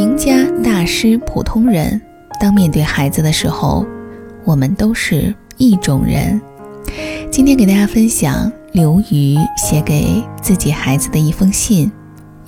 名家、大师、普通人，当面对孩子的时候，我们都是一种人。今天给大家分享刘瑜写给自己孩子的一封信：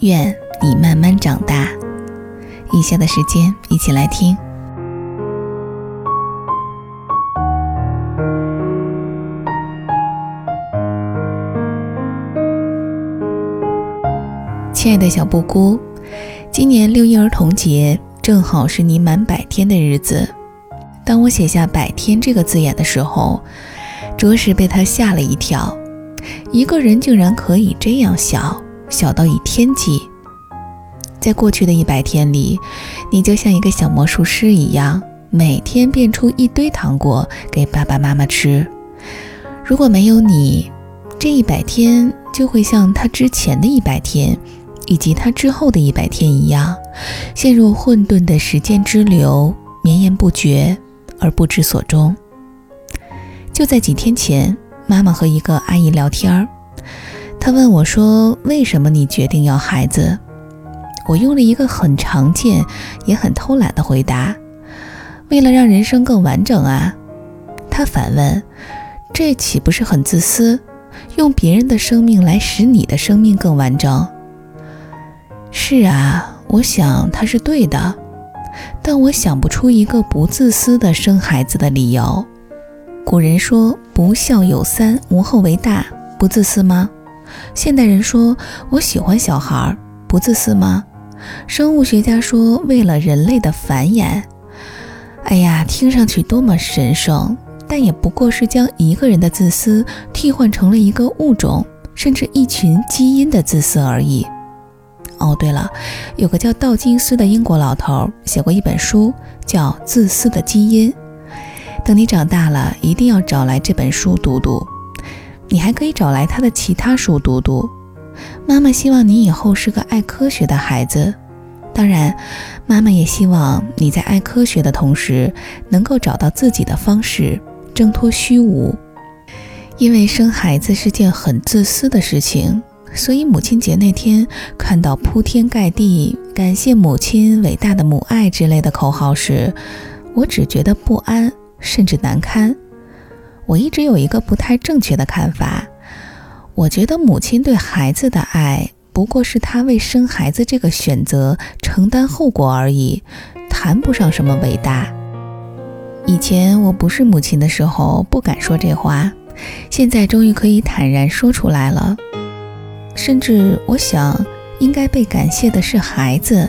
愿你慢慢长大。以下的时间，一起来听。亲爱的小布姑，今年六一儿童节正好是你满百天的日子。当我写下“百天”这个字眼的时候，着实被他吓了一跳。一个人竟然可以这样小，小到以天计。在过去的一百天里，你就像一个小魔术师一样，每天变出一堆糖果给爸爸妈妈吃。如果没有你，这一百天就会像他之前的一百天。以及他之后的一百天一样，陷入混沌的时间之流，绵延不绝而不知所终。就在几天前，妈妈和一个阿姨聊天儿，她问我说：“为什么你决定要孩子？”我用了一个很常见也很偷懒的回答：“为了让人生更完整啊。”她反问：“这岂不是很自私？用别人的生命来使你的生命更完整？”是啊，我想他是对的，但我想不出一个不自私的生孩子的理由。古人说“不孝有三，无后为大”，不自私吗？现代人说“我喜欢小孩”，不自私吗？生物学家说“为了人类的繁衍”。哎呀，听上去多么神圣，但也不过是将一个人的自私替换成了一个物种，甚至一群基因的自私而已。哦，对了，有个叫道金斯的英国老头写过一本书，叫《自私的基因》。等你长大了，一定要找来这本书读读。你还可以找来他的其他书读读。妈妈希望你以后是个爱科学的孩子，当然，妈妈也希望你在爱科学的同时，能够找到自己的方式，挣脱虚无。因为生孩子是件很自私的事情。所以母亲节那天看到铺天盖地感谢母亲伟大的母爱之类的口号时，我只觉得不安，甚至难堪。我一直有一个不太正确的看法，我觉得母亲对孩子的爱不过是她为生孩子这个选择承担后果而已，谈不上什么伟大。以前我不是母亲的时候不敢说这话，现在终于可以坦然说出来了。甚至我想，应该被感谢的是孩子，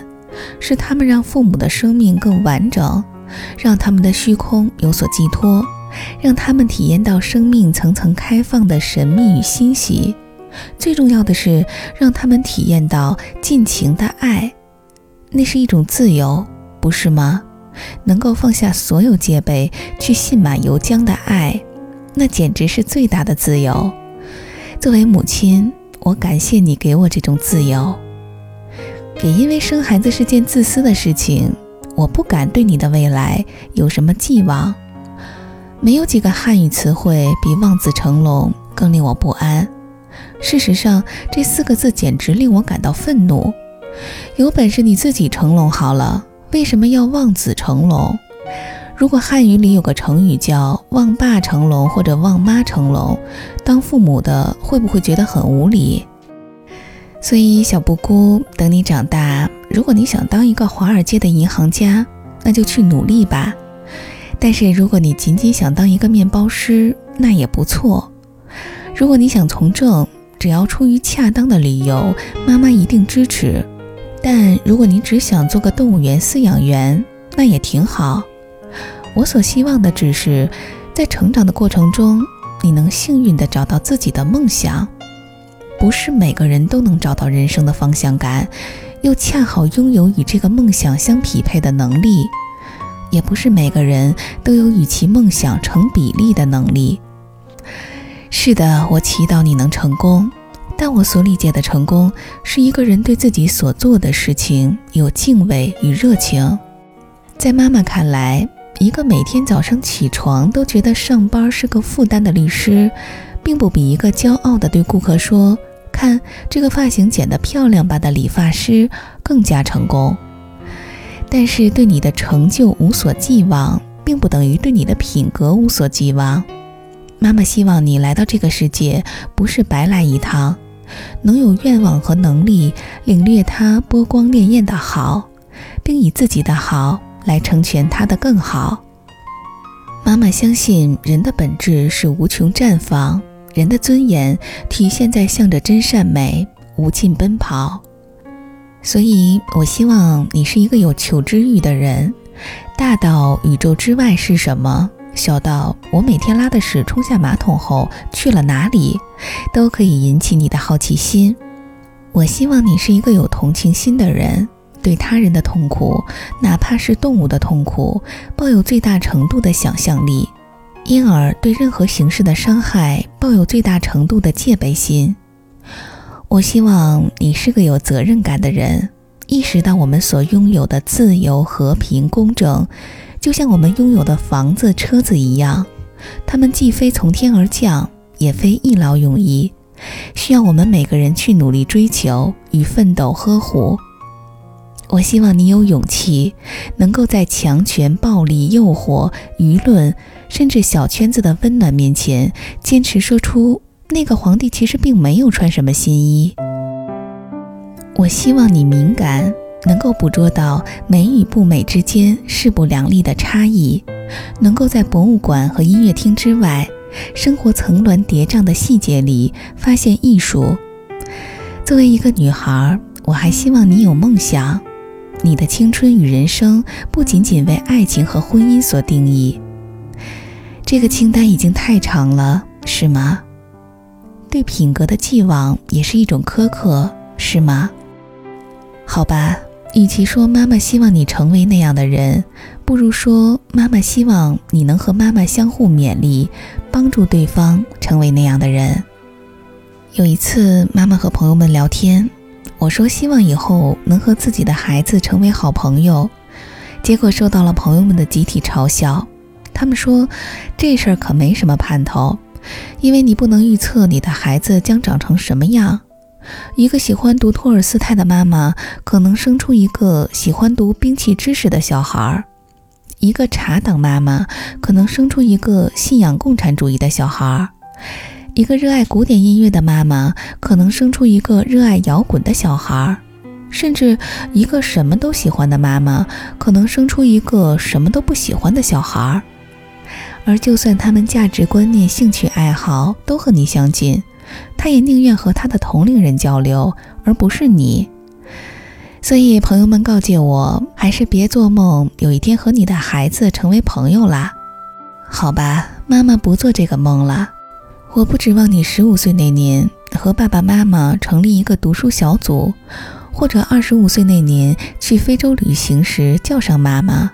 是他们让父母的生命更完整，让他们的虚空有所寄托，让他们体验到生命层层开放的神秘与欣喜。最重要的是，让他们体验到尽情的爱，那是一种自由，不是吗？能够放下所有戒备，去信马由缰的爱，那简直是最大的自由。作为母亲。我感谢你给我这种自由，也因为生孩子是件自私的事情，我不敢对你的未来有什么寄望。没有几个汉语词汇比望子成龙更令我不安。事实上，这四个字简直令我感到愤怒。有本事你自己成龙好了，为什么要望子成龙？如果汉语里有个成语叫“望爸成龙”或者“望妈成龙”，当父母的会不会觉得很无理？所以，小布姑，等你长大，如果你想当一个华尔街的银行家，那就去努力吧。但是，如果你仅仅想当一个面包师，那也不错。如果你想从政，只要出于恰当的理由，妈妈一定支持。但如果你只想做个动物园饲养员，那也挺好。我所希望的只是，在成长的过程中，你能幸运地找到自己的梦想。不是每个人都能找到人生的方向感，又恰好拥有与这个梦想相匹配的能力。也不是每个人都有与其梦想成比例的能力。是的，我祈祷你能成功，但我所理解的成功，是一个人对自己所做的事情有敬畏与热情。在妈妈看来，一个每天早上起床都觉得上班是个负担的律师，并不比一个骄傲地对顾客说“看这个发型剪得漂亮吧”的理发师更加成功。但是对你的成就无所寄望，并不等于对你的品格无所寄望。妈妈希望你来到这个世界不是白来一趟，能有愿望和能力领略它波光潋滟的好，并以自己的好来成全他的更好。妈妈相信人的本质是无穷绽放，人的尊严体现在向着真善美无尽奔跑。所以，我希望你是一个有求知欲的人，大到宇宙之外是什么，小到我每天拉的屎冲下马桶后去了哪里，都可以引起你的好奇心。我希望你是一个有同情心的人，对他人的痛苦，哪怕是动物的痛苦，抱有最大程度的想象力，因而对任何形式的伤害抱有最大程度的戒备心。我希望你是个有责任感的人，意识到我们所拥有的自由、和平、公正，就像我们拥有的房子、车子一样，它们既非从天而降，也非一劳永逸，需要我们每个人去努力追求与奋斗呵护。我希望你有勇气，能够在强权、暴力、诱惑、舆论，甚至小圈子的温暖面前，坚持说出。那个皇帝其实并没有穿什么新衣。我希望你敏感，能够捕捉到美与不美之间势不两立的差异，能够在博物馆和音乐厅之外，生活层峦叠嶂的细节里发现艺术。作为一个女孩，我还希望你有梦想，你的青春与人生不仅仅为爱情和婚姻所定义。这个清单已经太长了，是吗？对品格的寄望也是一种苛刻，是吗？好吧，与其说妈妈希望你成为那样的人，不如说妈妈希望你能和妈妈相互勉励，帮助对方成为那样的人。有一次，妈妈和朋友们聊天，我说希望以后能和自己的孩子成为好朋友，结果受到了朋友们的集体嘲笑。他们说这事儿可没什么盼头。因为你不能预测你的孩子将长成什么样，一个喜欢读托尔斯泰的妈妈可能生出一个喜欢读兵器知识的小孩儿，一个茶党妈妈可能生出一个信仰共产主义的小孩儿，一个热爱古典音乐的妈妈可能生出一个热爱摇滚的小孩儿，甚至一个什么都喜欢的妈妈可能生出一个什么都不喜欢的小孩儿。而就算他们价值观念、兴趣爱好都和你相近，他也宁愿和他的同龄人交流，而不是你。所以朋友们告诫我，还是别做梦有一天和你的孩子成为朋友啦。好吧，妈妈不做这个梦了。我不指望你十五岁那年和爸爸妈妈成立一个读书小组，或者二十五岁那年去非洲旅行时叫上妈妈。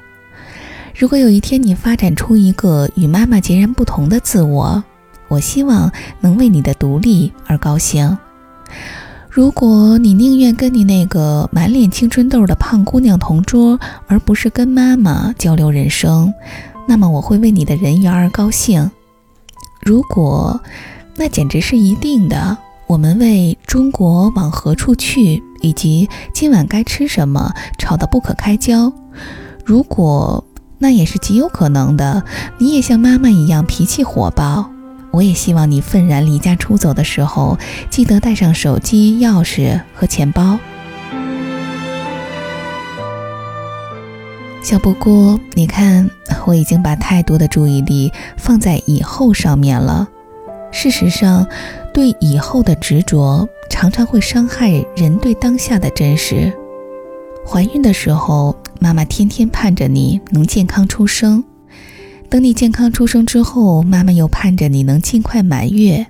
如果有一天你发展出一个与妈妈截然不同的自我，我希望能为你的独立而高兴。如果你宁愿跟你那个满脸青春痘的胖姑娘同桌，而不是跟妈妈交流人生，那么我会为你的人缘而高兴。如果那简直是一定的，我们为中国往何处去以及今晚该吃什么吵得不可开交。如果那也是极有可能的。你也像妈妈一样脾气火爆。我也希望你愤然离家出走的时候，记得带上手机、钥匙和钱包。小布谷，你看，我已经把太多的注意力放在以后上面了。事实上，对以后的执着常常会伤害人对当下的真实。怀孕的时候。妈妈天天盼着你能健康出生，等你健康出生之后，妈妈又盼着你能尽快满月，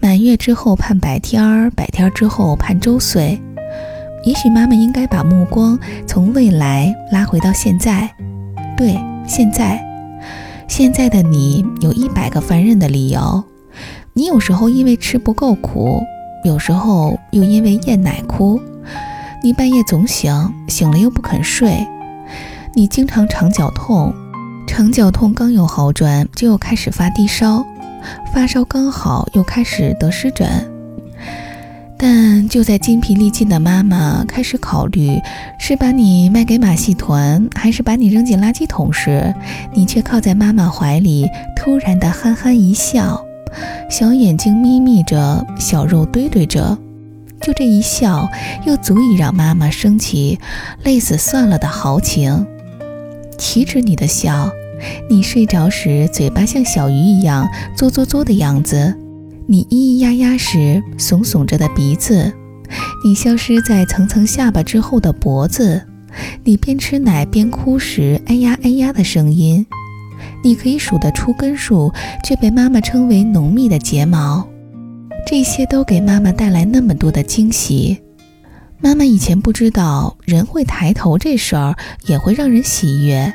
满月之后盼百天儿，百天之后盼周岁。也许妈妈应该把目光从未来拉回到现在，对，现在，现在的你有一百个烦人的理由，你有时候因为吃不够苦，有时候又因为厌奶哭，你半夜总醒，醒了又不肯睡。你经常肠绞痛，肠绞痛刚有好转，就又开始发低烧，发烧刚好又开始得湿疹。但就在精疲力尽的妈妈开始考虑是把你卖给马戏团，还是把你扔进垃圾桶时，你却靠在妈妈怀里，突然的憨憨一笑，小眼睛眯眯着，小肉堆堆着，就这一笑，又足以让妈妈升起累死算了的豪情。岂止你的笑，你睡着时嘴巴像小鱼一样嘬嘬嘬的样子。你咿咿呀呀时耸耸着的鼻子，你消失在层层下巴之后的脖子，你边吃奶边哭时哎呀哎呀的声音，你可以数得出根数却被妈妈称为浓密的睫毛，这些都给妈妈带来那么多的惊喜。妈妈以前不知道人会抬头这事儿也会让人喜悦，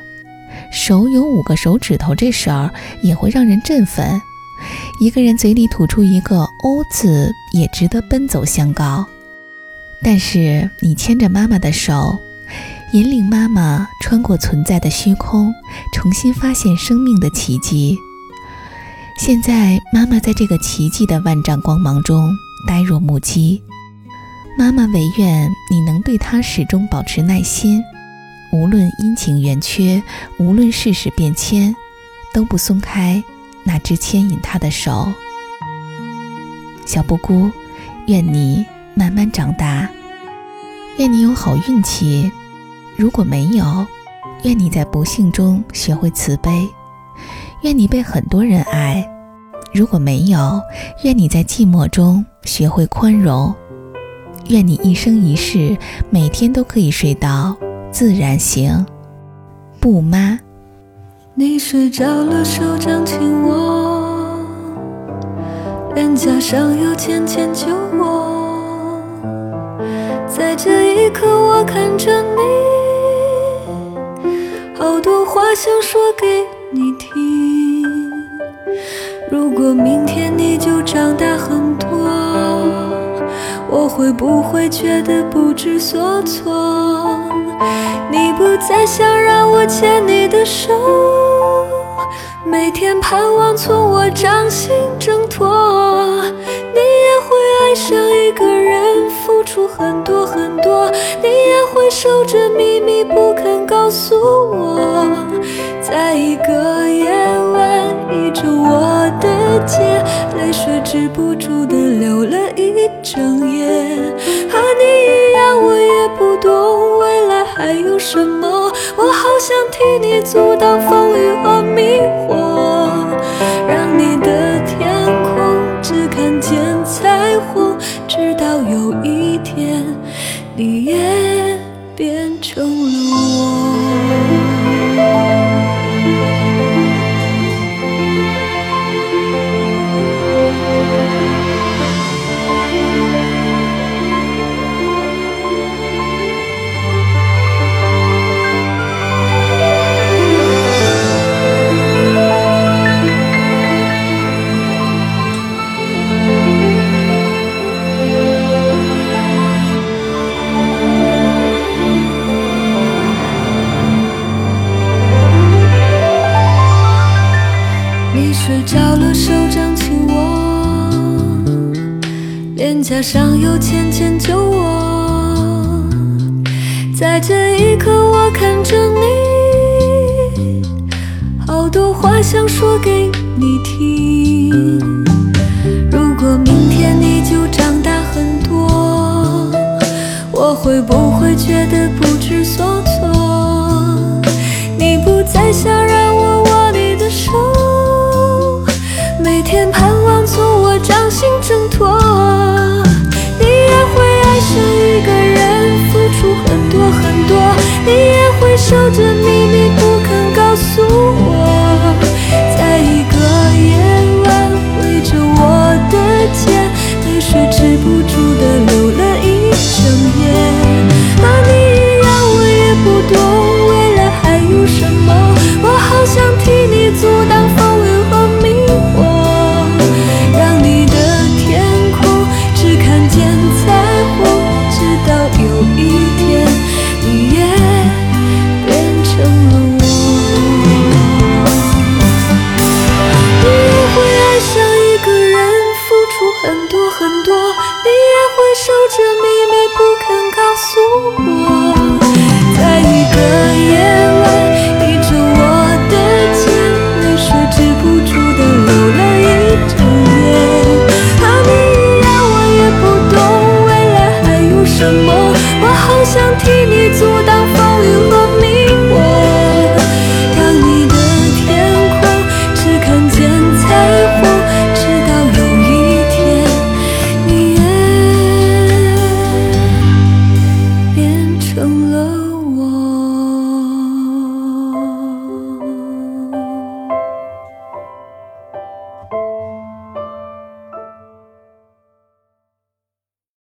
手有五个手指头这事儿也会让人振奋。一个人嘴里吐出一个“欧”字，也值得奔走相告。但是你牵着妈妈的手，引领妈妈穿过存在的虚空，重新发现生命的奇迹。现在，妈妈在这个奇迹的万丈光芒中呆若木鸡。妈妈唯愿你能对她始终保持耐心，无论阴晴圆缺，无论世事变迁，都不松开。那只牵引他的手，小布谷，愿你慢慢长大，愿你有好运气。如果没有，愿你在不幸中学会慈悲，愿你被很多人爱。如果没有，愿你在寂寞中学会宽容，愿你一生一世每天都可以睡到自然醒。布妈。你睡着了，手掌紧握，脸颊上有浅浅酒窝。在这一刻，我看着你，好多话想说给你听。如果明天你就长大很多，我会不会觉得不知所措？你不再想让我牵你，天盼望从我掌心挣脱。你也会爱上一个人，付出很多很多。你也会守着秘密不肯告诉我，在一个夜晚依着我的肩，泪水止不住的流了一整夜。和你一样，我也不懂未来。还有什么？我好想替你阻挡风雨在这一刻，我看着你，好多话想说给你听。如果明天你就长大很多，我会不会觉得不知所措？你不再想让我握你的手，每天盼我好想替你阻挡风雨和